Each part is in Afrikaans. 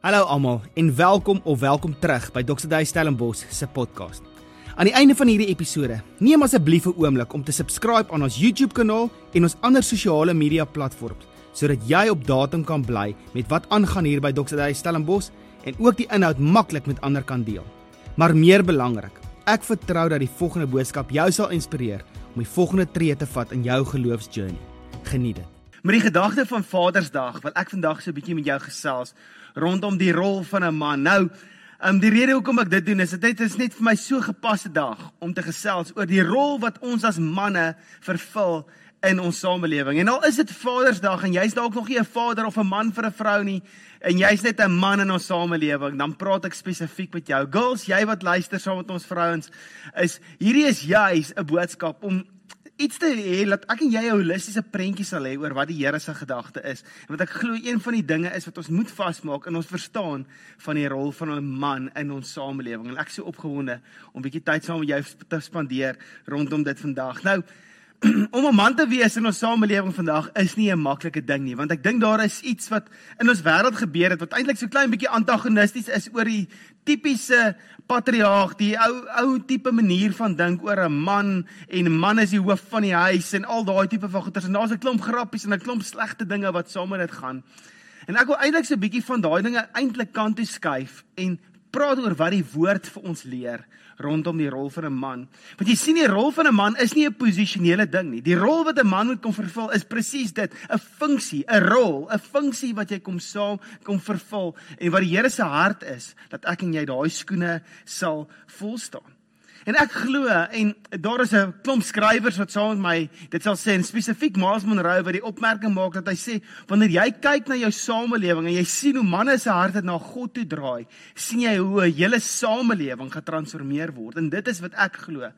Hallo almal en welkom of welkom terug by Dr. Dave Stellenbosch se podcast. Aan die einde van hierdie episode, neem asseblief 'n oomblik om te subscribe aan ons YouTube kanaal en ons ander sosiale media platforms sodat jy op datum kan bly met wat aangaan hier by Dr. Dave Stellenbosch en ook die inhoud maklik met ander kan deel. Maar meer belangrik, ek vertrou dat die volgende boodskap jou sal inspireer om die volgende tree te vat in jou geloofsjourney. Geniet dit. Met die gedagte van Vadersdag wil ek vandag so 'n bietjie met jou gesels rondom die rol van 'n man. Nou, ehm um, die rede hoekom ek dit doen is dit is net vir my so gepaste dag om te gesels oor die rol wat ons as manne vervul in ons samelewing. En al is dit Vadersdag en jy's dalk nog nie 'n vader of 'n man vir 'n vrou nie en jy's net 'n man in ons samelewing, dan praat ek spesifiek met jou. Girls, jy wat luister saam met ons vrouens, is hierdie is juis 'n boodskap om iets te hê dat ek en jy 'n holistiese prentjie sal hê oor wat die Here se gedagte is. En wat ek glo een van die dinge is wat ons moet vasmaak in ons verstaan van die rol van 'n man in ons samelewing. En ek is so opgewonde om 'n bietjie tyd saam met jou te spandeer rondom dit vandag. Nou, om 'n man te wees in ons samelewing vandag is nie 'n maklike ding nie, want ek dink daar is iets wat in ons wêreld gebeur het wat eintlik so klein bietjie antagonisties is oor die tipiese patriarg, die ou ou tipe manier van dink oor 'n man en 'n man is die hoof van die huis en al daai tipe van goeters en daar's 'n klomp grappies en 'n klomp slegte dinge wat saam met dit gaan. En ek wil eintlik so 'n bietjie van daai dinge eintlik kant toe skuif en praat oor wat die woord vir ons leer rondom die rol van 'n man. Want jy sien die rol van 'n man is nie 'n posisionele ding nie. Die rol wat 'n man moet kom vervul is presies dit, 'n funksie, 'n rol, 'n funksie wat jy kom saam kom vervul en wat die Here se hart is dat ek en jy daai skoene sal volstaan. En ek glo en daar is 'n klomp skrywers wat saam met my dit sal sê en spesifiek Miles Monroe wat die opmerking maak dat hy sê wanneer jy kyk na jou samelewing en jy sien hoe manne se harte na God toe draai, sien jy hoe 'n hele samelewing getransformeer word en dit is wat ek glo.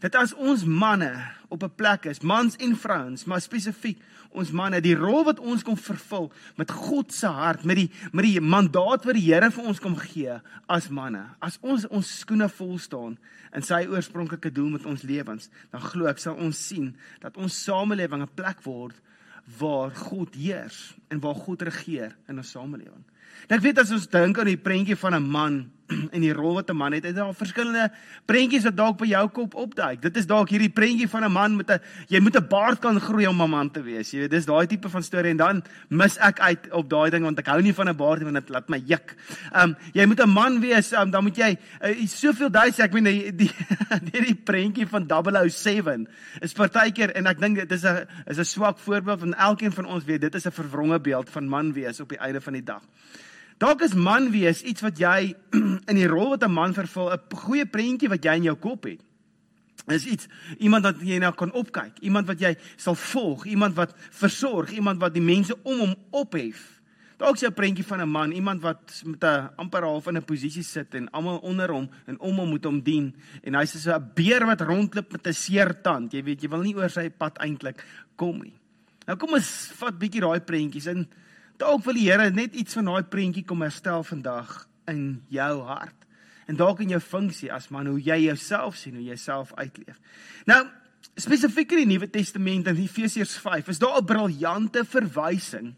Dat as ons manne op 'n plek is, mans en vrouens, maar spesifiek ons manne, die rol wat ons kom vervul met God se hart, met die met die mandaat wat die Here vir ons kom gee as manne. As ons ons skoene vol staan in sy oorspronklike doel met ons lewens, dan glo ek sal ons sien dat ons samelewing 'n plek word waar God heers en waar God regeer in ons samelewing. Nou ek weet as ons dink aan die prentjie van 'n man en die rol wat 'n man het. Dit is daar verskillende prentjies wat dalk by jou kop opduik. Dit is dalk hierdie prentjie van 'n man met 'n jy moet 'n baard kan groei om 'n man te wees. Jy weet, dis daai tipe van storie en dan mis ek uit op daai ding want ek hou nie van 'n baard nie want dit laat my juk. Um jy moet 'n man wees, um, dan moet jy uh, soveel duisend ek meen die die, die, die prentjie van 007 is partykeer en ek dink dit is 'n is 'n swak voorbeeld van elkeen van ons weet dit is 'n verwronge beeld van man wees op die einde van die dag. Dalk is man wees iets wat jy in die rol wat 'n man vervul, 'n goeie prentjie wat jy in jou kop het. Is iets iemand wat jy nou kan opkyk, iemand wat jy sal volg, iemand wat versorg, iemand wat die mense om hom ophef. Dalk is 'n prentjie van 'n man, iemand wat met 'n amper half in 'n posisie sit en almal onder hom en om hom moet hom dien en hy's so 'n beer wat rondloop met 'n seer tand. Jy weet, jy wil nie oor sy pad eintlik kom nie. Nou kom ons vat bietjie daai prentjies en Dalk wil die Here net iets van daai prentjie kom herstel vandag in jou hart. En dalk in jou funksie as man, hoe jy jouself sien, hoe jy jouself uitleef. Nou, spesifiek in die Nuwe Testament in Efesiërs 5, is daar 'n briljante verwysing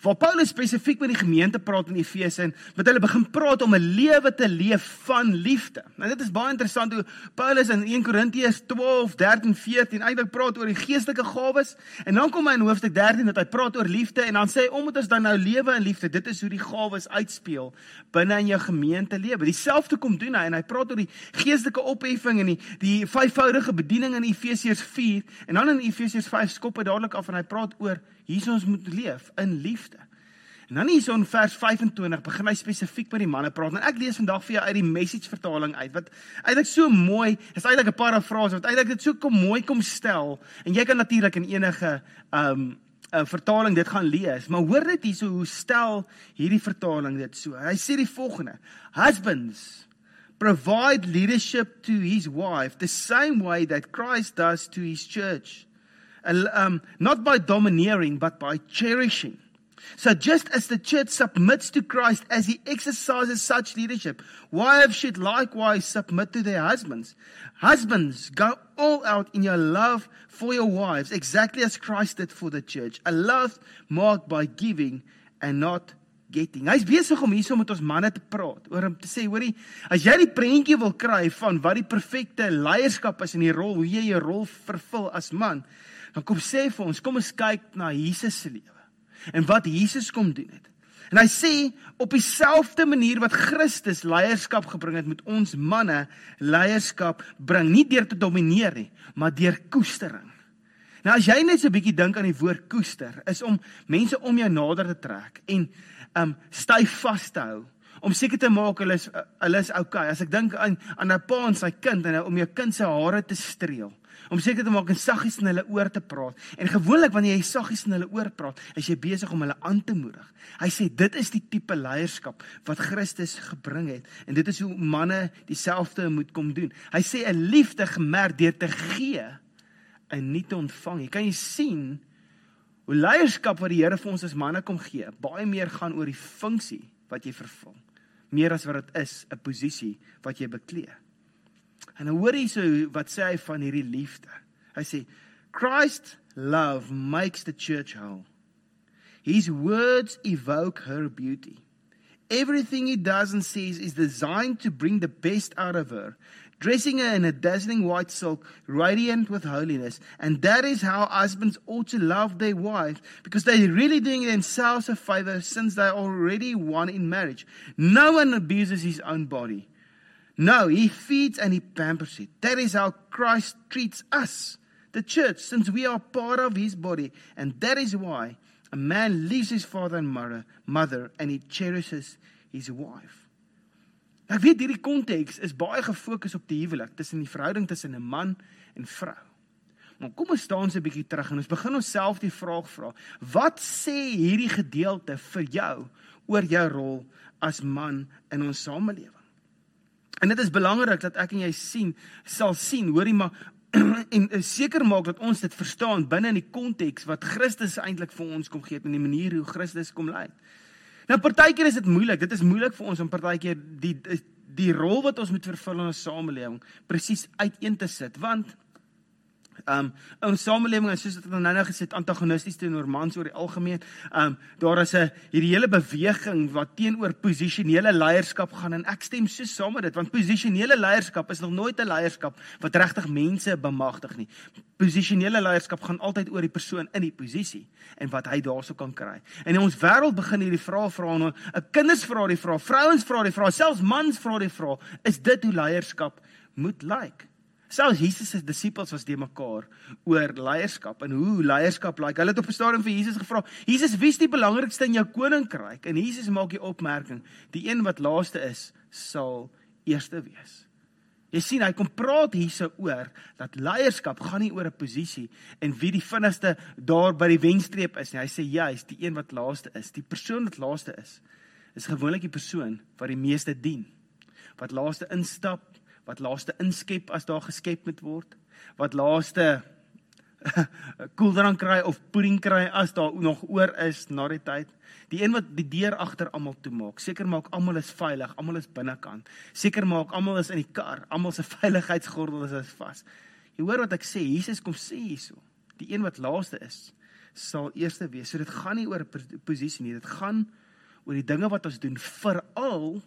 waar Paulus spesifiek met die gemeente praat in Efese en met hulle begin praat om 'n lewe te leef van liefde. Nou dit is baie interessant hoe Paulus in 1 Korintiërs 12, 13, 14 eintlik praat oor die geestelike gawes en dan kom hy in hoofstuk 13 dat hy praat oor liefde en dan sê hy omdat ons dan nou lewe in liefde, dit is hoe die gawes uitspeel binne in jou gemeente lewe. Dieselfde kom doen hy en hy praat oor die geestelike opheffing en die die vyfvoudige bediening in Efesiërs 4 en dan in Efesiërs 5 skop hy dadelik af en hy praat oor hier ons moet leef in liefde. En dan hier in vers 25 begin hy spesifiek met die manne praat. En ek lees vandag vir jou uit die message vertaling uit wat eintlik so mooi, is eintlik 'n parafrase wat eintlik dit so kom mooi kom stel. En jy kan natuurlik in enige um 'n vertaling dit gaan lees, maar hoor net hierso hoe stel hierdie vertaling dit so. Hy sê die volgende: Husbands provide leadership to his wife the same way that Christ does to his church um, not by domineering, but by cherishing. So, just as the church submits to Christ as he exercises such leadership, wives should likewise submit to their husbands. Husbands, go all out in your love for your wives, exactly as Christ did for the church. A love marked by giving and not getting. Hy's besig om hierso met ons manne te praat oor om te sê, hoorie, as jy die prentjie wil kry van wat die perfekte leierskap is in die rol, hoe jy jou rol vervul as man, dan kom sê vir ons, kom ons kyk na Jesus se lewe en wat Jesus kom doen het. En hy sê op dieselfde manier wat Christus leierskap gebring het met ons manne leierskap bring nie deur te domineer nie, maar deur koestering. Nou as jy net so 'n bietjie dink aan die woord koester, is om mense om jou nader te trek en um styf vas te hou om seker te maak hulle is hulle is okay. As ek dink aan aan 'n pa en sy kind en om jou kind se hare te streel om seker te maak en saggies in hulle oor te praat. En gewoonlik wanneer jy saggies in hulle oor praat, is jy besig om hulle aan te moedig. Hy sê dit is die tipe leierskap wat Christus gebring het en dit is hoe manne dieselfde moet kom doen. Hy sê 'n liefde gemerk deur te gee en nie te ontvang. Jy kan jy sien hoe leierskap wat die Here vir ons as manne kom gee, baie meer gaan oor die funksie wat jy vervul, meer as wat dit is 'n posisie wat jy beklee. En nou hoor hierso wat sê hy van hierdie liefde. Hy sê Christ love makes the church whole. His words evoke her beauty. Everything he does and says is designed to bring the best out of her, dressing her in a dazzling white silk, radiant with holiness. And that is how husbands ought to love their wives, because they're really doing themselves a favor since they're already one in marriage. No one abuses his own body No, he feeds and he pampers it. That is how Christ treats us, the church, since we are part of his body. And that is why a man leaves his father and mother, mother and he cherishes his wife. Ek weet hierdie konteks is baie gefokus op die huwelik, tussen die verhouding tussen 'n man en vrou. Maar kom ons staan so 'n bietjie terug en ons begin onsself die vraag vra: Wat sê hierdie gedeelte vir jou oor jou rol as man in ons samelewing? En dit is belangrik dat ek en jy sien, sal sien, hoorie maar en seker maak dat ons dit verstaan binne in die konteks wat Christus eintlik vir ons kom gee en die manier hoe Christus kom lei. Nou partykeer is dit moeilik. Dit is moeilik vir ons om partykeer die die rol wat ons moet vervul in 'n samelewing presies uiteen te sit want Um in samelewing soos wat ons nou nou gesê het antagonisties teenoor mans oor die algemeen. Um daar is 'n hierdie hele beweging wat teenoor posisionele leierskap gaan en ek stem so saam met dit want posisionele leierskap is nog nooit 'n leierskap wat regtig mense bemagtig nie. Posisionele leierskap gaan altyd oor die persoon in die posisie en wat hy daarso kan kry. En in ons wêreld begin hierdie vrae vra en 'n kinders vra die vrae, vrouens vra die vrae, selfs mans vra die vrae, is dit hoe leierskap moet lyk? Like? Selfs Jesus se disippels was de mekaar oor leierskap en hoe leierskap lyk. Like. Hulle het op 'n stadium vir Jesus gevra: "Jesus, wie is die belangrikste in jou koninkryk?" En Jesus maak die opmerking: "Die een wat laaste is, sal eerste wees." Jy sien, hy kom praat hierse oor dat leierskap gaan nie oor 'n posisie en wie die vinnigste daar by die wenstreep is nie. Hy sê juist die een wat laaste is, die persoon wat laaste is, is gewoonlik die persoon wat die meeste dien. Wat laaste instap, wat laaste inskep as daar geskep moet word, wat laaste koeldrank kry of pudding kry as daar nog oor is na die tyd. Die een wat die deur agter almal toemaak, seker maak almal is veilig, almal is binnekant. Seker maak almal is in die kar, almal se veiligheidsgordel is vas. Jy hoor wat ek sê, Jesus kom sê hierso. Die een wat laaste is, sal eerste wees. So dit gaan nie oor posisie nie, dit gaan oor die dinge wat ons doen, veral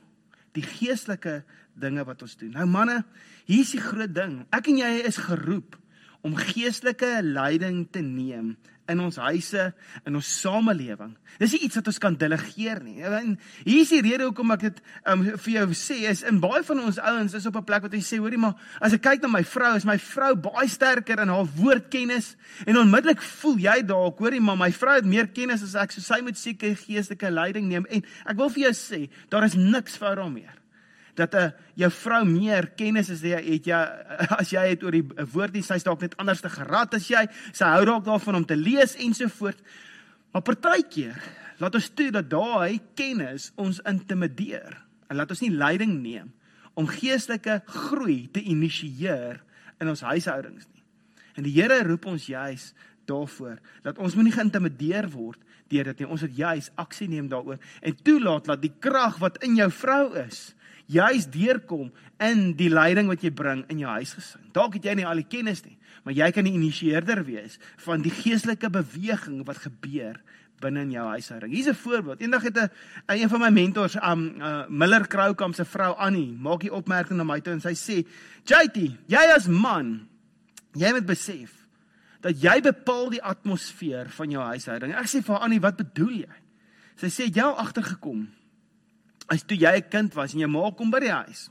die geestelike dinge wat ons doen. Nou manne, hier is die groot ding. Ek en jy is geroep om geestelike leiding te neem in ons huise, in ons samelewing. Dis nie iets wat ons kan delegeer nie. En hier is die rede hoekom ek dit um, vir jou sê is in baie van ons ouens is op 'n plek wat jy sê, hoorie maar, as ek kyk na my vrou, is my vrou baie sterker in haar woordkennis en onmiddellik voel jy dalk, hoorie maar, my vrou het meer kennis as ek, so sy moet seker geestelike leiding neem en ek wil vir jou sê, daar is niks fout daarmee dat 'n jou vrou meer kennis as jy het jy as jy het oor die woord nie sy's dalk net anders te gerad as jy sy hou dalk daarvan om te lees ensovoort maar partykeer laat ons toe dat daai kennis ons intimideer en laat ons nie leiding neem om geestelike groei te initieer in ons huishoudings nie. En die Here roep ons juis daarvoor dat ons moenie geïntimideer word deur dit nie. Ons moet juis aksie neem daaroor en toelaat dat die krag wat in jou vrou is juis deurkom in die leiding wat jy bring in jou huisgesin. Dalk het jy nie al die kennis nie, maar jy kan die initieerder wees van die geestelike beweging wat gebeur binne in jou huishouding. Hier's 'n voorbeeld. Eendag het 'n een van my mentors, um uh, Miller Kroukamp se vrou Annie, maak die opmerking na my toe en sy sê, "JT, jy as man, jy moet besef dat jy bepaal die atmosfeer van jou huishouding." Ek sê vir Annie, "Wat bedoel jy?" Sy sê, "Jy het agtergekom as toe jy 'n kind was en jou ma kom by die huis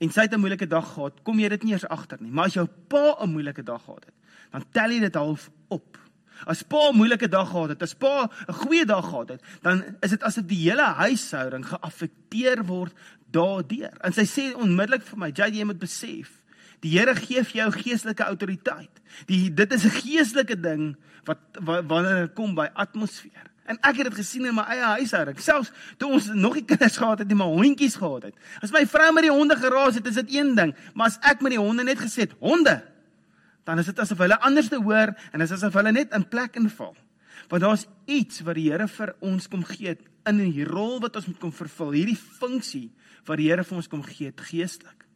en sy het 'n moeilike dag gehad, kom jy dit nie eers agter nie. Maar as jou pa 'n moeilike dag gehad het, dan tel jy dit half op." As pa 'n moeilike dag gehad het, as pa 'n goeie dag gehad het, dan is dit asof die hele huishouding geaffekteer word daardeur. En sy sê onmiddellik vir my, "Jy jy moet besef, die Here gee vir jou geestelike autoriteit. Die dit is 'n geestelike ding wat wanneer dit kom by atmosfeer." En ek het dit gesien in my eie huishouding. Selfs toe ons nog nie kinders gehad het nie, maar hondjies gehad het. As my vrou met die honde geraas het, is dit een ding, maar as ek met die honde net gesê het, "Honde, dan is dit asof hulle anders te hoor en is asof hulle net in plek inval. Want daar's iets wat die Here vir ons kom gee in die rol wat ons moet kom vervul, hierdie funksie wat die Here vir ons kom gee geestelik.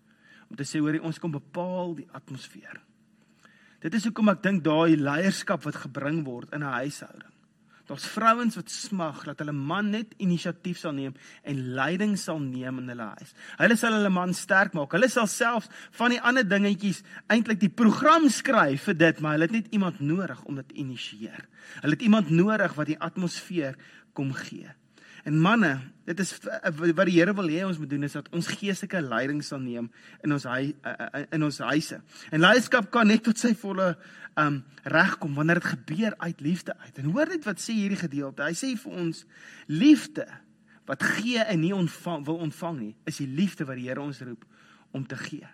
Om te sê hoor ons kom bepaal die atmosfeer. Dit is hoekom ek dink daai leierskap wat gebring word in 'n huishouding Daar's vrouens wat smag dat hulle man net inisiatief sal neem en leiding sal neem in hulle huis. Hulle sal hulle man sterk maak. Hulle sal selfs van die ander dingetjies eintlik die program skryf vir dit, maar hulle het net iemand nodig om dit initieer. Hulle het iemand nodig wat die atmosfeer kom gee. En manne, dit is wat die Here wil hê ons moet doen is dat ons geestelike leiding sal neem in ons hy, in ons huise. En leierskap kan net tot sy volle um regkom wanneer dit gebeur uit liefde uit. En hoor net wat sê hierdie gedeelte. Hy sê vir ons liefde wat gee en nie ontvang wil ontvang nie, is die liefde wat die Here ons roep om te gee.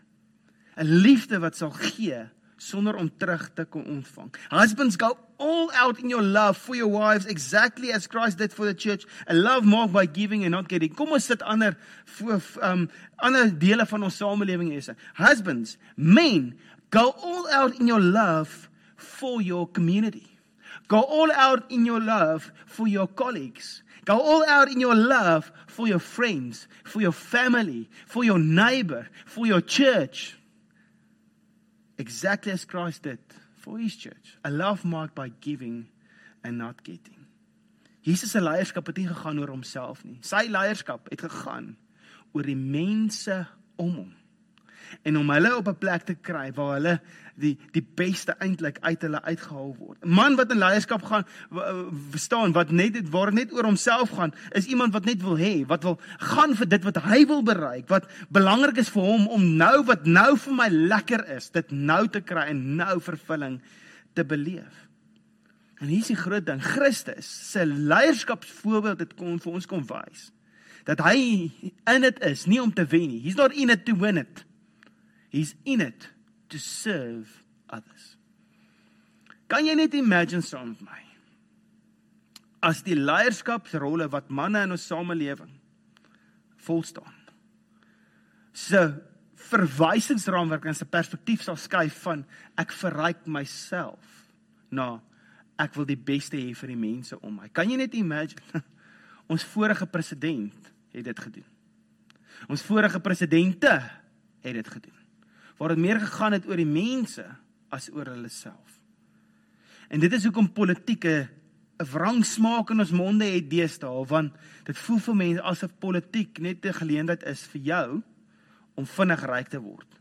'n Liefde wat sal gee sonder om terug te kon ontvang. Husbands go all out in your love for your wives exactly as Christ did for the church, a love marked by giving and not getting. Kom ons sit ander um ander dele van ons samelewing hierse. Husbands, men, go all out in your love for your community. Go all out in your love for your colleagues. Go all out in your love for your friends, for your family, for your neighbor, for your church exactly as Christ did for his church. A love marked by giving and not getting. Jesus se leierskap het nie gegaan oor homself nie. Sy leierskap het gegaan oor die mense om hom en om hulle op 'n plek te kry waar hulle die die beste eintlik uit hulle uitgehaal word. 'n Man wat in leierskap gaan verstaan wat net waar net oor homself gaan, is iemand wat net wil hê, wat wil gaan vir dit wat hy wil bereik, wat belangrik is vir hom om nou wat nou vir my lekker is, dit nou te kry en nou vervulling te beleef. En hier is die groot ding, Christus se leierskapsvoorbeeld het kom vir ons kom wys dat hy in dit is, nie om te wen nie. He's not in it to win it. He's in it to serve others. Kan jy net imagine saam met my? As die leierskapsrolle wat manne in ons samelewing vol staan. So verwysingsraamwerk en se perspektief sal skuif van ek verryk myself na ek wil die beste hê vir die mense om my. Kan jy net imagine? Ons vorige president het dit gedoen. Ons vorige presidente het dit gedoen waar dit meer gegaan het oor die mense as oor hulle self. En dit is hoekom politieke 'n wrang smaak in ons monde het deesdae want dit voel vir mense asof politiek net 'n geleentheid is vir jou om vinnig ryk te word.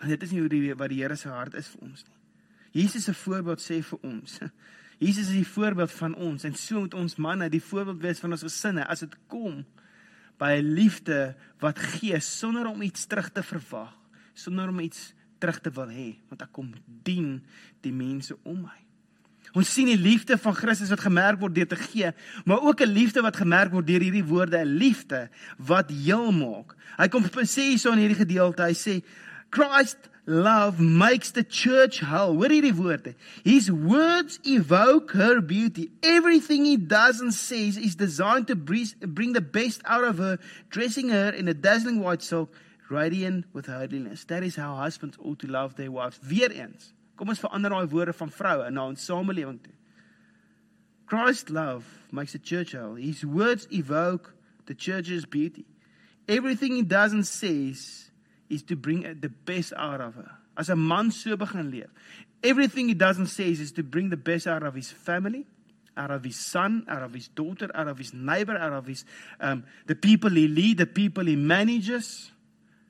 En dit is nie hoe die wat die Here se hart is vir ons nie. Jesus se voorbeeld sê vir ons. Jesus is die voorbeeld van ons en so moet ons manne die voorbeeld wees van ons gesinne as dit kom by 'n liefde wat gee sonder om iets terug te verwag sonder om iets terug te wil hê, want ek kom dien die mense om my. Ons sien die liefde van Christus wat gemerk word deur te gee, maar ook 'n liefde wat gemerk word deur hierdie woorde, 'n liefde wat heel maak. Hy kom sê hierso in hierdie gedeelte, hy sê Christ love makes the church whole. Did he word? His words evoke her beauty. Everything he does and says is designed to bring the best out of her, dressing her in a dazzling white silk radiant with holiness. That is how husbands ought to love their wives. Weereens, kom ons verander daai woorde van vroue na ons samelewing toe. Christ love makes the church whole. His words evoke the church's beauty. Everything he does and says is to bring the best out of her. As 'n man so begin leef, everything he does and says is to bring the best out of his family, out of his son, out of his daughter, out of his neighbor, out of his um, the people he lead, the people he manages,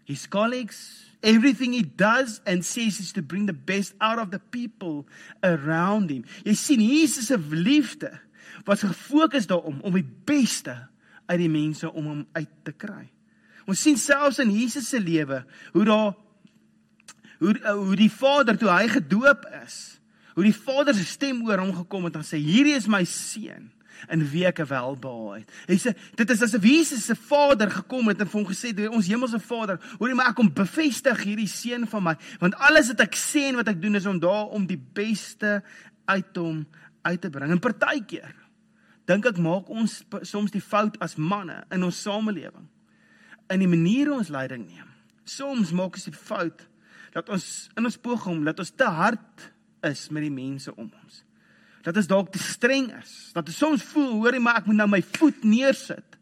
his colleagues. Everything he does and says is to bring the best out of the people around him. Jy sien Jesus se liefde was gefokus daarop om die beste uit die mense om hom uit te kry. Ons sien selfs in Jesus se lewe hoe daar hoe hoe die Vader toe hy gedoop is, hoe die Vader se stem oor hom gekom het en sê hierdie is my seun in weke welbehaag het. Hy sê dit is asof Jesus se Vader gekom het en vir hom gesê het ons hemelse Vader, hoorie maar ek kom bevestig hierdie seun van my want alles wat ek sê en wat ek doen is om daar om die beste uit hom uit te bring. En partykeer dink ek maak ons soms die fout as manne in ons samelewing in die manier hoe ons leiding neem. Soms maak ons die fout dat ons in ons poging dat ons te hard is met die mense om ons. Dat ons dalk te streng is. Dat ons soms voel, hoorie, maar ek moet nou my voet neersit.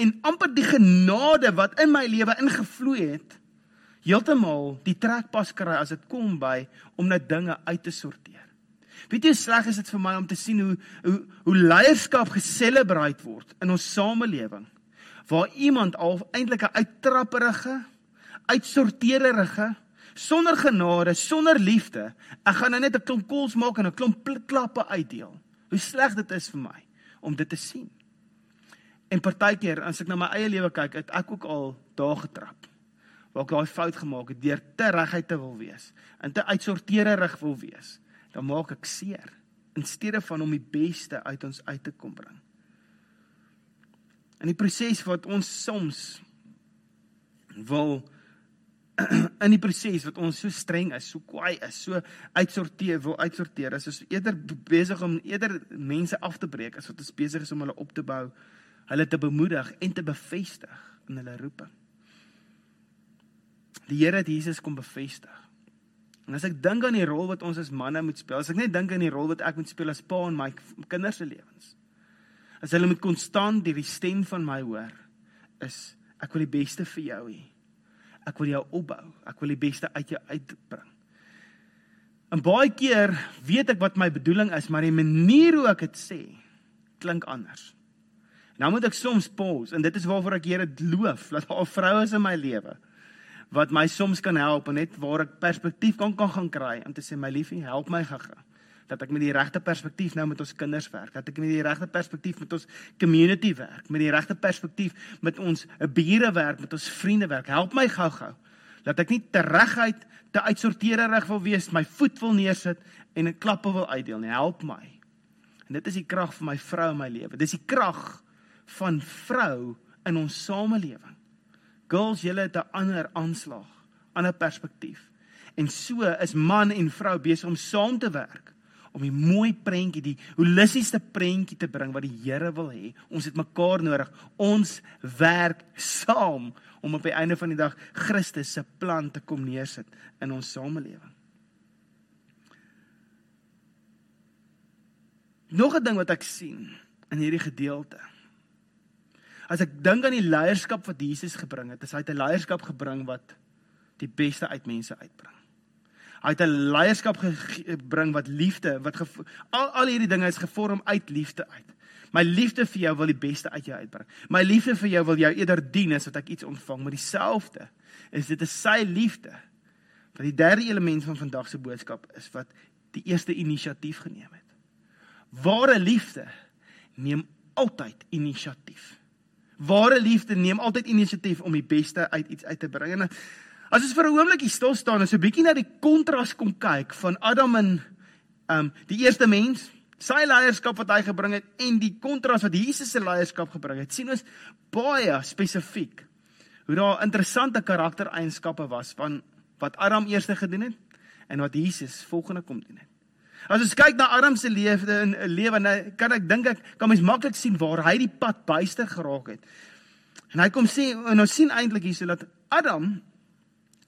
En amper die genade wat in my lewe ingevloei het, heeltemal die trekpas kry as dit kom by om net dinge uit te sorteer. Weet jy hoe sleg is dit vir my om te sien hoe hoe hoe leierskap geselebreer word in ons samelewing waar iemand al eintlik 'n uittrapperige, uitsorteererige sonder genade, sonder liefde. Ek gaan nou net 'n klomp koels maak en 'n klomp klappe uitdeel. Hoe sleg dit is vir my om dit te sien. En partykeer as ek na my eie lewe kyk, het ek ook al daar getrap. Waar ek daai fout gemaak het deur te reguit te wil wees en te uitsorteererig wil wees. Dan maak ek seer in steede van om die beste uit ons uit te kom bring. In die proses wat ons soms wil in die proses wat ons so streng is, so kwaai is, so uitsorteer, wil uitsorteer, is ons eerder besig om eerder mense af te breek as wat ons besig is om hulle op te bou, hulle te bemoedig en te bevestig in hulle roeping. Die Here het Jesus kom bevestig. En as ek dink aan die rol wat ons as manne moet speel, as ek net dink aan die rol wat ek moet speel as pa in my kinders se lewens. As hulle moet konstant die stem van my hoor, is ek wil die beste vir jou hê ek wil jou opbou. Ek wil die beste uit jou uitbring. En baie keer weet ek wat my bedoeling is, maar die manier hoe ek dit sê klink anders. Nou moet ek soms pause en dit is waarvoor ek Here loof dat daar vroue is in my lewe wat my soms kan help en net waar ek perspektief kan kan gaan kry om te sê my liefie, help my gaga dat ek met die regte perspektief nou met ons kinders werk, dat ek met die regte perspektief met ons community werk, met die regte perspektief met ons bure werk, met ons vriende werk. Help my gou-gou dat ek nie te reguit te uitsorteerig wil wees, my voet wil neersit en 'n klappe wil uitdeel nie. Help my. En dit is die krag van my vrou in my lewe. Dis die krag van vrou in ons samelewing. Girls, julle het 'n ander aanslag, ander perspektief. En so is man en vrou besig om saam te werk om 'n mooi prentjie, die holistiese prentjie te bring wat die Here wil hê. Ons het mekaar nodig. Ons werk saam om op die einde van die dag Christus se plan te kom neersit in ons samelewing. Nog 'n ding wat ek sien in hierdie gedeelte. As ek dink aan die leierskap wat Jesus gebring het, is hy 'n leierskap gebring wat die beste uit mense uitbring. Hy het 'n leierskap gebring wat liefde, wat al al hierdie dinge is gevorm uit liefde uit. My liefde vir jou wil die beste uit jou uitbring. My liefde vir jou wil jou eerder dien as wat ek iets ontvang, maar dieselfde is dit is sy liefde. Wat die derde element van vandag se boodskap is wat die eerste inisiatief geneem het. Ware liefde neem altyd inisiatief. Ware liefde neem altyd inisiatief om die beste uit iets uit te bring. En As ons vir 'n oombliekie stil staan en so 'n bietjie na die kontras kom kyk van Adam en ehm um, die eerste mens, sy leierskap wat hy gebring het en die kontras wat Jesus se leierskap gebring het, sien ons baie spesifiek hoe daar interessante karaktereienskappe was van wat Adam eers gedoen het en wat Jesus volgende kom doen het. As ons kyk na Adam se lewe in 'n lewe, nou kan ek dink ek kan mens maklik sien waar hy die pad byster geraak het. En hy kom sê en ons sien eintlik hierso dat Adam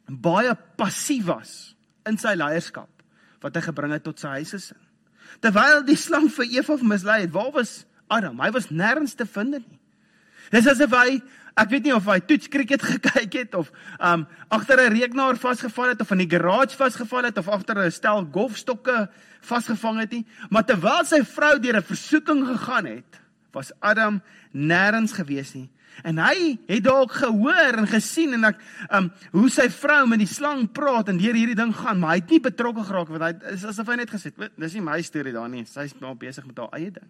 baie passief was in sy leierskap wat hy gebring het tot sy huisgesin. Terwyl die slang vir Eva mislei het, waar was Adam? Hy was nêrens te vind nie. Dis asof hy Ek weet nie of hy toets cricket gekyk het of um agter 'n rekenaar vasgeval het of in die garage vasgeval het of agter 'n stel golfstokke vasgevang het nie, maar terwyl sy vrou deur 'n versoeking gegaan het, was Adam nêrens gewees nie. En hy het dalk gehoor en gesien en ek um hoe sy vrou met die slang praat en deur hierdie ding gaan, maar hy het nie betrokke geraak want hy is asof hy net gesê het, dis nie my storie daar nie, sy's nou besig met haar eie ding.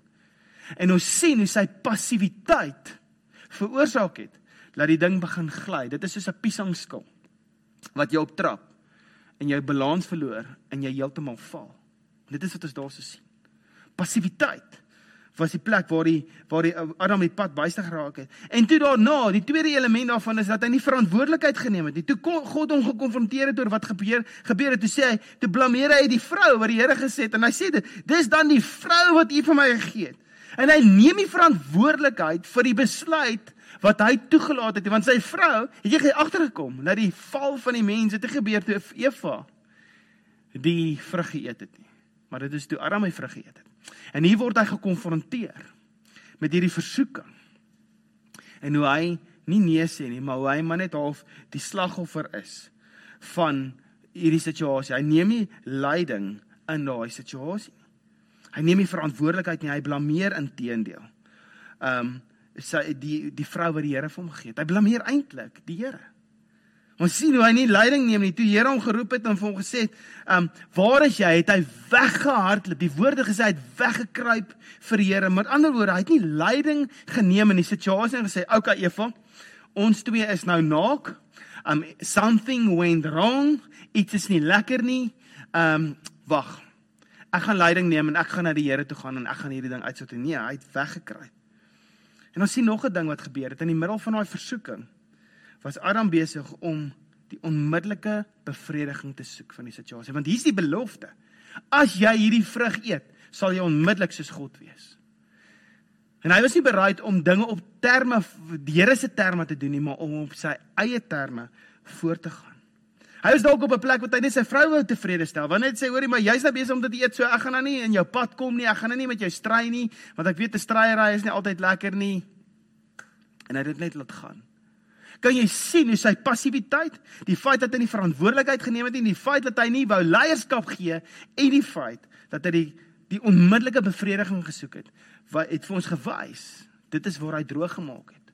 En ons sien hoe sy passiwiteit veroorsaak het dat die ding begin gly. Dit is soos 'n piesangskil wat jy optrap en jy balans verloor en jy heeltemal val. Dit is wat ons daarso sien. Passiwiteit was die plek waar die waar die Adam die pad byste geraak het. En toe daarna, die tweede element daarvan is dat hy nie verantwoordelikheid geneem het nie. Toe God hom gekonfronteer het oor wat gebeur gebeur het, toe sê hy, toe blameer hy die vrou wat die Here gesê het en hy sê dit, dis dan die vrou wat U vir my gegee het. En hy neem die verantwoordelikheid vir die besluit wat hy toegelaat het, want sy vrou, het jy agtergekom dat die val van die mense te gebeur toe Eva die vrug geëet het nie. Maar dit is toe Adam hy vrug geëet het. En hier word hy gekonfronteer met hierdie versoeking. En hoe hy nie nee sê nie, maar hoe hy maar net half die slagoffer is van hierdie situasie. Hy neem nie leiding in daai situasie nie. Hy neem nie verantwoordelikheid nie, hy blameer inteendeel. Ehm um, sy die die vrou wat die Here vir hom gegee het. Hy blameer eintlik die Here. Ons sien hoe hy nie leiding neem nie. Toe Here hom geroep het en hom gesê het, "Ehm, um, waar is jy?" het hy weggehardloop. Die woorde gesê hy het weggekruip vir die Here. Met ander woorde, hy het nie leiding geneem in die situasie en gesê, "Oké okay, Eva, ons twee is nou naak. Um something went wrong. Iets is nie lekker nie. Um wag ek gaan leiding neem en ek gaan na die Here toe gaan en ek gaan hierdie ding uitsit. Nee, hy het weggekruip. En ons sien nog 'n ding wat gebeur het in die middel van daai versoeking. Was Adam besig om die onmiddellike bevrediging te soek van die situasie. Want hier's die belofte. As jy hierdie vrug eet, sal jy onmiddellik soos God wees. En hy was nie bereid om dinge op terme die Here se terme te doen nie, maar om op sy eie terme voort te gaan. Hy was dalk op 'n plek wat hy net sy vrou wou tevrede stel. Want net sê hoorie, maar jy's nou besig om dit te eet, so ek gaan nou nie in jou pad kom nie. Ek gaan nou nie met jou stry nie, want ek weet 'n stryery is nie altyd lekker nie. En hy het dit net laat gaan. Kan jy sien hoe sy passiwiteit, die feit dat hy nie verantwoordelikheid geneem het nie, die feit dat hy nie wou leierskap gee en die feit dat hy die die onmiddellike bevrediging gesoek het, wat het vir ons gewys, dit is waar hy droog gemaak het.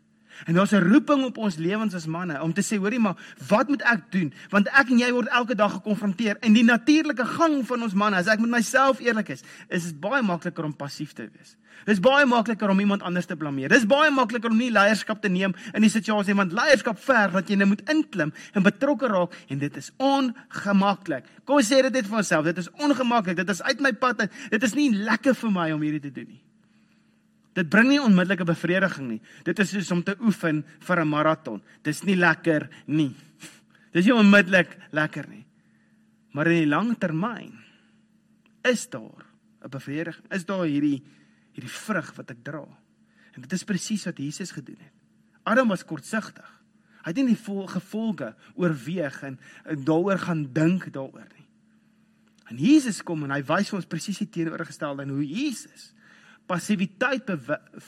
En daar's 'n roeping op ons lewens as manne om te sê, hoorie maar, wat moet ek doen? Want ek en jy word elke dag gekonfronteer in die natuurlike gang van ons manne. As ek met myself eerlik is, is dit baie makliker om passief te wees. Dis baie makliker om iemand anders te blameer. Dis baie makliker om nie leierskap te neem in die situasie want leierskap verg dat jy net moet inklim en betrokke raak en dit is ongemaklik. Kom sê dit net vir onsself, dit is ongemaklik. Dit is uit my pad. Dit is nie lekker vir my om hierdie te doen nie. Dit bring nie onmiddellike bevrediging nie. Dit is soos om te oefen vir 'n maraton. Dis nie lekker nie. Dis nie onmiddellik lekker nie. Maar in die lang termyn is daar 'n bevrediging. Is daar hierdie hierdie vrug wat ek dra. En dit is presies wat Jesus gedoen het. Adam was kortsigtig. Hy het nie die gevolge oorweeg en, en daaroor gaan dink daaroor nie. En Jesus kom en hy wys vir ons presies die teenoorgestelde en hoe Jesus passiwiteit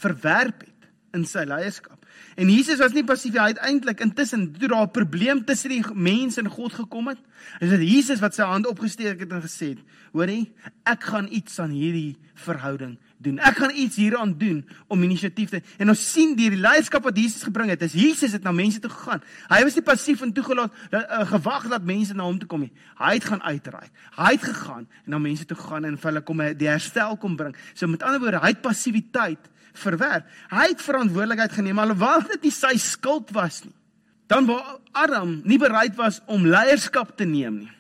verwerp het in sy leierskap. En Jesus was nie passief, hy het eintlik intussen toe daar 'n probleem tussen die mense en God gekom het, is dit Jesus wat sy hand opgesteek het en gesê het: "Hoorie, ek gaan iets aan hierdie verhouding doen. Ek gaan iets hieraan doen om inisiatief te en ons sien deur die leierskap wat Jesus gebring het, is Jesus het na mense toe gegaan. Hy was nie passief en toegelaat dat uh, gewag dat mense na hom toe kom nie. Hy het gaan uitreik. Hy het gegaan en na mense toe gegaan en vir hulle kom die herstel kom bring. So met ander woorde, hy het passiwiteit verwerp. Hy het verantwoordelikheid geneem alhoewel dit nie sy skuld was nie. Dan waar Adam nie bereid was om leierskap te neem nie.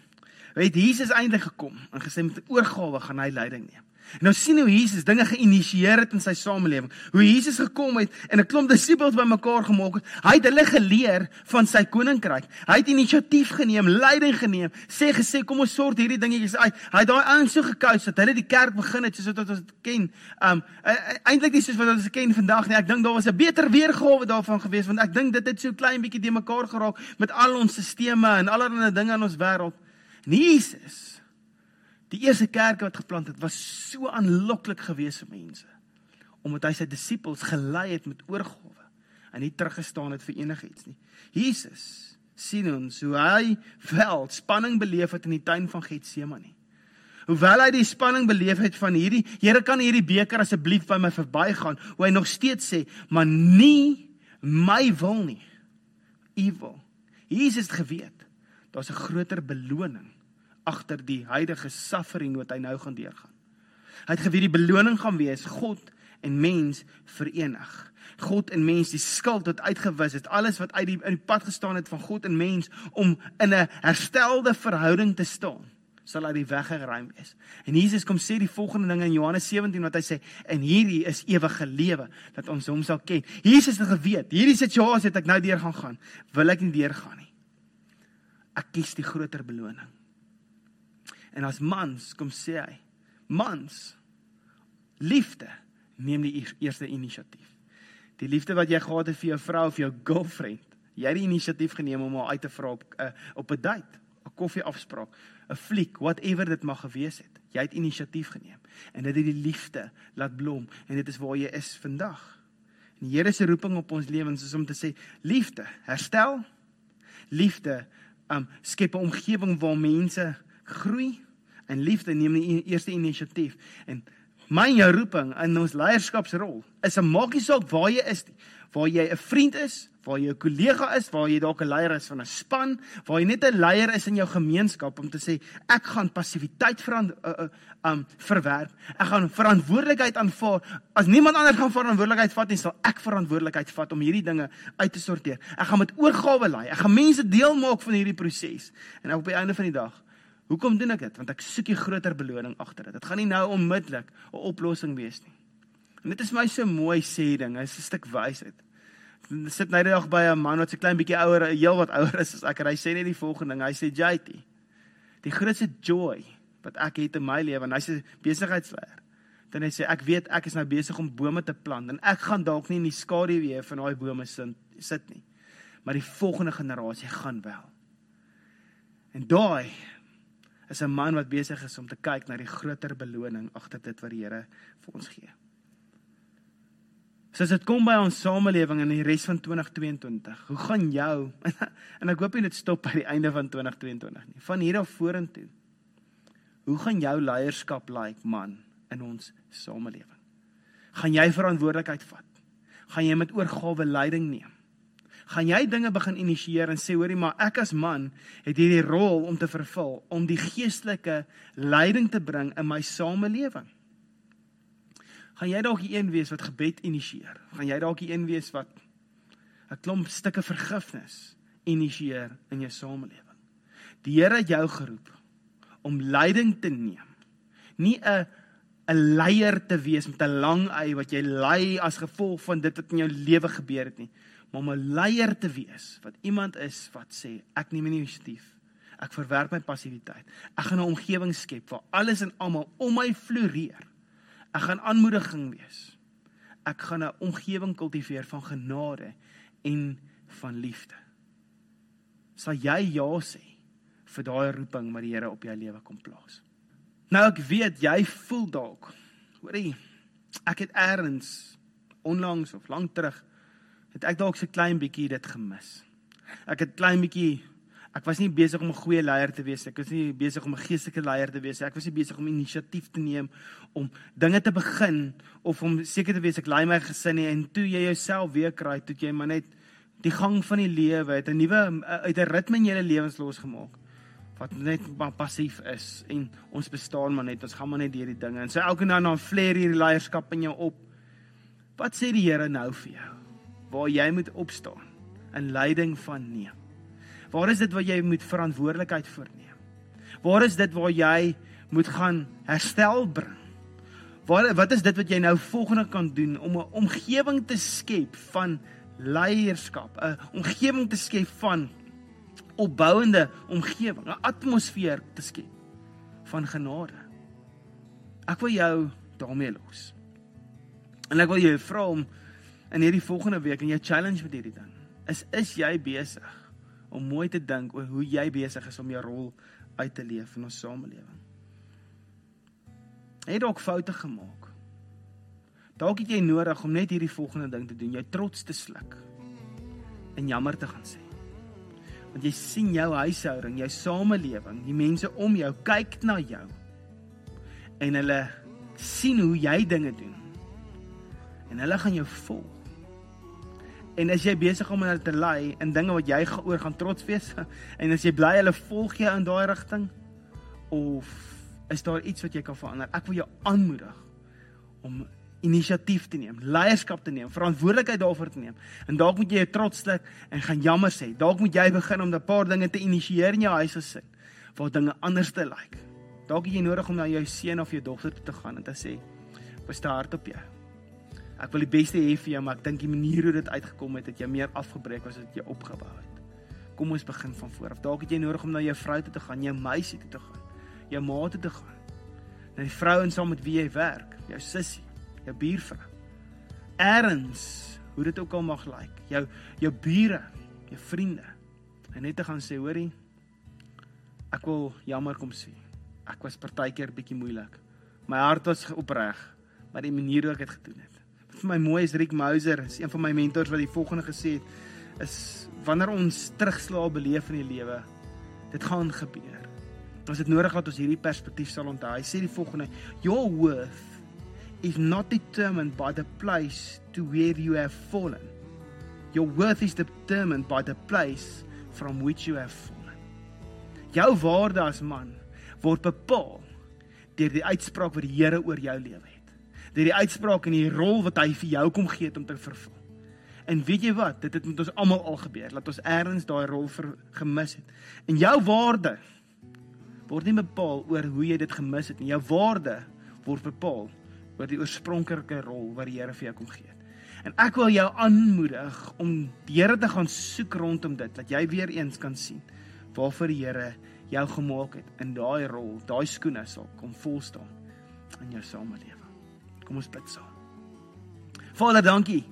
Het Jesus eintlik gekom en gesê met oorgawe gaan hy leiding neem. En nou sien hoe Jesus dinge geïnisieer het in sy samelewing. Hoe Jesus gekom het en 'n klomp disippels bymekaar gemaak het. Hy het hulle geleer van sy koninkryk. Hy het inisiatief geneem, leiding geneem, sê gesê kom ons sort hierdie dingetjies uit. Hy het daai ouens so gekous dat hulle die kerk begin het soos wat ons dit ken. Um e, e, eintlik nie soos wat ons ken vandag nie. Ek dink daar was 'n beter weergawe daarvan gewees want ek dink dit het so klein bietjie de mekaar geraak met al ons stelsels en allerlei dinge in ons wêreld. Jesus Die eerste kerke wat geplant het, was so aanloklik geweest vir mense. Omdat hy sy disippels gelei het met oorgawe en nie teruggestaan het vir enigiets nie. Jesus sien ons hoe hy wel spanning beleef het in die tuin van Getsemane. Hoewel hy die spanning beleef het van hierdie Here kan hierdie beker asseblief by my verbygaan, hoe hy nog steeds sê, maar nie my wil nie. U wil. Jesus het geweet daar's 'n groter beloning agter die huidige suffering wat hy nou gaan deurgaan. Hy het geweet die beloning gaan wees God en mens verenig. God en mens die skuld wat uitgewis het, alles wat uit die in die pad gestaan het van God en mens om in 'n herstelde verhouding te staan sal uit die weg geruim wees. En Jesus kom sê die volgende ding in Johannes 17 wat hy sê en hierdie is ewige lewe dat ons hom sal ken. Jesus het geweet, hierdie situasie het ek nou deur gaan gaan, wil ek nie deur gaan nie. Ek kies die groter beloning. En as mans kom sê hy, mans liefde neem die eerste inisiatief. Die liefde wat jy gehad het vir jou vrou of jou girlfriend, jy het die inisiatief geneem om haar uit te vra op uh, op 'n date, 'n koffieafspraak 'n fliek, whatever dit mag gewees het. Jy het inisiatief geneem en dit het die liefde laat blom en dit is waar jy is vandag. En die Here se roeping op ons lewens is om te sê liefde, herstel. Liefde um skep 'n omgewing waar mense groei en liefde neem die eerste inisiatief en my jou roeping in ons leierskapsrol is 'n maakie saak waar jy is, waar jy 'n vriend is, waar jy 'n kollega is, waar jy dalk 'n leier is van 'n span, waar jy net 'n leier is in jou gemeenskap om te sê ek gaan passiwiteit verand uh, uh, um verwerp. Ek gaan verantwoordelikheid aanvaar. As niemand anders gaan verantwoordelikheid vat nie, sal ek verantwoordelikheid vat om hierdie dinge uit te sorteer. Ek gaan met oorgawe lei. Ek gaan mense deel maak van hierdie proses. En op die einde van die dag, hoekom doen ek dit? Want ek soek 'n groter beloning agter dit. Dit gaan nie nou onmiddellik 'n oplossing wees nie. En dit is my so mooi sê ding. Is 'n stuk wysheid sit nou die dag by 'n man wat so klein bietjie ouer, heel wat ouer is as ek en hy sê net die volgende ding. Hy sê JT, die grootste joy wat ek het in my lewe en hy's 'n besigheidsleier. Dan hy sê ek weet ek is nou besig om bome te plant en ek gaan dalk nie in die skaduwee van daai bome sit nie. Maar die volgende generasie gaan wel. En daai is 'n man wat besig is om te kyk na die groter beloning agter dit wat die Here vir ons gee. So as dit kom by ons samelewing in die res van 2022, hoe gaan jou en ek hoop nie dit stop by die einde van 2022 nie. Van hier af vorentoe. Hoe gaan jou leierskap lyk, like, man, in ons samelewing? Gaan jy verantwoordelikheid vat? Gaan jy met oorgawe leiding neem? Gaan jy dinge begin initieer en sê hoorie maar ek as man het hierdie rol om te vervul om die geestelike leiding te bring in my samelewing? gaan jy dalk die een wees wat gebed initieer. Gaan jy dalk die een wees wat 'n klomp stukke vergifnis initieer in jou samelewing. Die Here het jou geroep om leiding te neem. Nie 'n 'n leier te wees met 'n lang ei wat jy lei as gevolg van dit wat in jou lewe gebeur het nie, om 'n leier te wees wat iemand is wat sê ek neem inisiatief. Ek verwerp my passiwiteit. Ek gaan 'n omgewing skep waar alles en almal om my floreer Ek gaan aanmoediging wees. Ek gaan 'n omgewing kultiveer van genade en van liefde. Sal jy ja sê vir daai roeping wat die Here op jou lewe kom plaas? Nou ek weet jy voel dalk. Hoorie, ek het eers onlangs of lank terug het ek dalk so klein bietjie dit gemis. Ek het klein bietjie Ek was nie besig om 'n goeie leier te wees. Ek was nie besig om 'n geestelike leier te wees. Ek was nie besig om inisiatief te neem om dinge te begin of om seker te wees ek lei my gesin nie en toe jy jouself weer kry, toe jy maar net die gang van die lewe het 'n nuwe uit 'n ritme in jou lewens losgemaak wat net maar passief is en ons bestaan maar net ons gaan maar net deur die dinge en so elke nou dan flare hierdie leierskap in jou op. Wat sê die Here nou vir jou? Waar jy moet opstaan in leiding van neem. Waar is dit waar jy moet verantwoordelikheid voorneem? Waar is dit waar jy moet gaan herstel bring? Waar wat is dit wat jy nou volgende kan doen om 'n omgewing te skep van leierskap, 'n omgewing te skep van opbouende omgewing, 'n atmosfeer te skep van genade. Ek wil jou daarmee los. En ek wil jou vra om in hierdie volgende week en jou challenge met hierdie ding. Is is jy besig om mooi te dink oor hoe jy besig is om jou rol uit te leef in ons samelewing. Het dalk foute gemaak. Dalk het jy nodig om net hierdie volgende ding te doen, jou trots te sluk. en jammer te gaan sê. Want jy sien jou huishouding, jou samelewing, die mense om jou kyk na jou. En hulle sien hoe jy dinge doen. En hulle gaan jou volg. En as jy besig om hulle te lei in dinge wat jy oor gaan trots wees en as jy bly hulle volg jou in daai rigting of is daar iets wat jy kan verander? Ek wil jou aanmoedig om inisiatief te neem, leierskap te neem, verantwoordelikheid daarvoor te neem. En dalk moet jy jou trots slik en gaan jammer sê. Dalk moet jy begin om 'n paar dinge te initieer in jou huisgesin waar dinge anders te lyk. Like. Dalk het jy nodig om na jou seun of jou dogter toe te gaan en te sê, "Ek was te hard op jou." Ek wil die beste hê vir jou, maar ek dink die manier hoe dit uitgekom het, het jou meer afgebreek as wat jy opgebou het. Kom ons begin van voor af. Dalk het jy nodig om na jou vrou toe te gaan, jou meisie toe te gaan, jou ma toe te gaan. Na die vrouens saam met wie jy werk, jou sussie jou buurvrou. Erns, hoe dit ook al mag lyk, like, jou jou bure, jou vriende. En net te gaan sê, hoorie, ek wil jammer kom sê. Ek was partykeer bietjie moeilik. My hart was opreg, maar die manier hoe ek dit gedoen het. Vir my mooi is Rick Mouser, is een van my mentors wat die volgende gesê het, is wanneer ons terugslae beleef in die lewe, dit gaan gebeur. Ons het nodig dat ons hierdie perspektief sal onthou. Hy sê die volgende: Your worth is not determined by the place to where you have fallen. Your worth is determined by the place from which you have fallen. Jou waarde as man word bepaal deur die uitspraak wat die Here oor jou lewe het. Deur die uitspraak en die rol wat hy vir jou kom gee om te vervul. En weet jy wat? Dit het met ons almal al gebeur. Laat ons eers daai rol vir gemis het. En jou waarde word nie bepaal oor hoe jy dit gemis het nie. Jou waarde word bepaal oor die oorspronklike rol wat die Here vir jou kom gee. En ek wil jou aanmoedig om die Here te gaan soek rondom dit dat jy weer eens kan sien waarvoor die Here jou gemaak het in daai rol, daai skoene sal kom vol staan in jou samelewing. Kom ons bid saam. Vader, dankie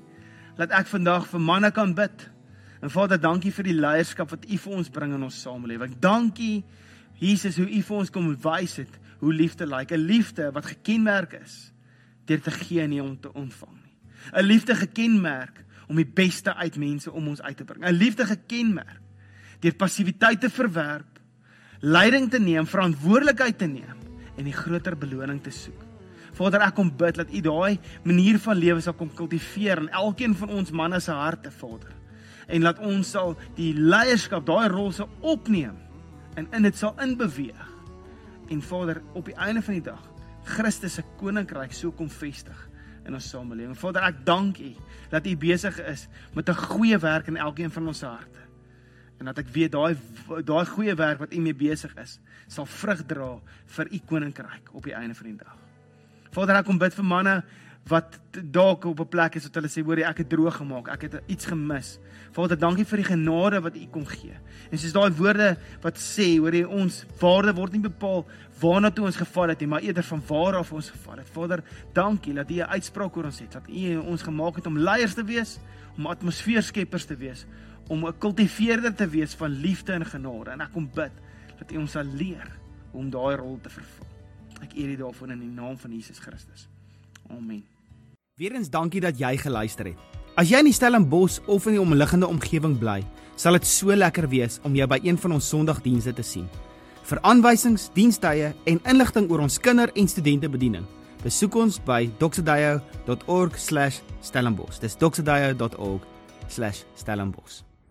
dat ek vandag vir manne kan bid. En Vader, dankie vir die leierskap wat U vir ons bring in ons samelewing. Dankie Jesus hoe U vir ons kom wys het hoe liefde lyk, like, 'n liefde wat gekenmerk is deur te gee en nie om te ontvang nie. 'n Liefde gekenmerk om die beste uit mense om ons uit te bring. 'n Liefde gekenmerk deur passiwiteit te verwerp, leiding te neem, verantwoordelikheid te neem en die groter beloning te soek. Vader, ek kom bid dat U daai manier van lewe sal kom kultiveer in elkeen van ons manne se harte, Vader. En laat ons sal die leierskap, daai rol se opneem en in dit sal inbeweeg. En Vader, op die einde van die dag Christus se koninkryk so kom vestig in ons samelewing. Vader, ek dank U dat U besig is met 'n goeie werk in elkeen van ons harte. En dat ek weet daai daai goeie werk wat U mee besig is, sal vrug dra vir U koninkryk op die einde van die dag. Vader, ek kom bid vir manne wat dalk op 'n plek is wat hulle sê hoor ek het droog gemaak, ek het iets gemis. Vader, dankie vir die genade wat U kom gee. En soos daai woorde wat sê, hoor jy ons waarde word nie bepaal waarna toe ons geval het nie, maar eerder van waar af ons geval het. Vader, dankie dat U 'n uitspraak oor ons het, dat U ons gemaak het om leiers te wees, om atmosfeerskeppers te wees, om 'n kultiveerder te wees van liefde en genade. En ek kom bid dat U ons sal leer om daai rol te vervul. Ek eer U daarvoor in die naam van Jesus Christus. Amen. Weerens dankie dat jy geluister het. As jy in die Stellenbosch of in die omliggende omgewing bly, sal dit so lekker wees om jou by een van ons Sondagdienste te sien. Vir aanwysings, dienstye en inligting oor ons kinder- en studentebediening, besoek ons by doxedayo.org/stellenbosch. Dis doxedayo.org/stellenbosch.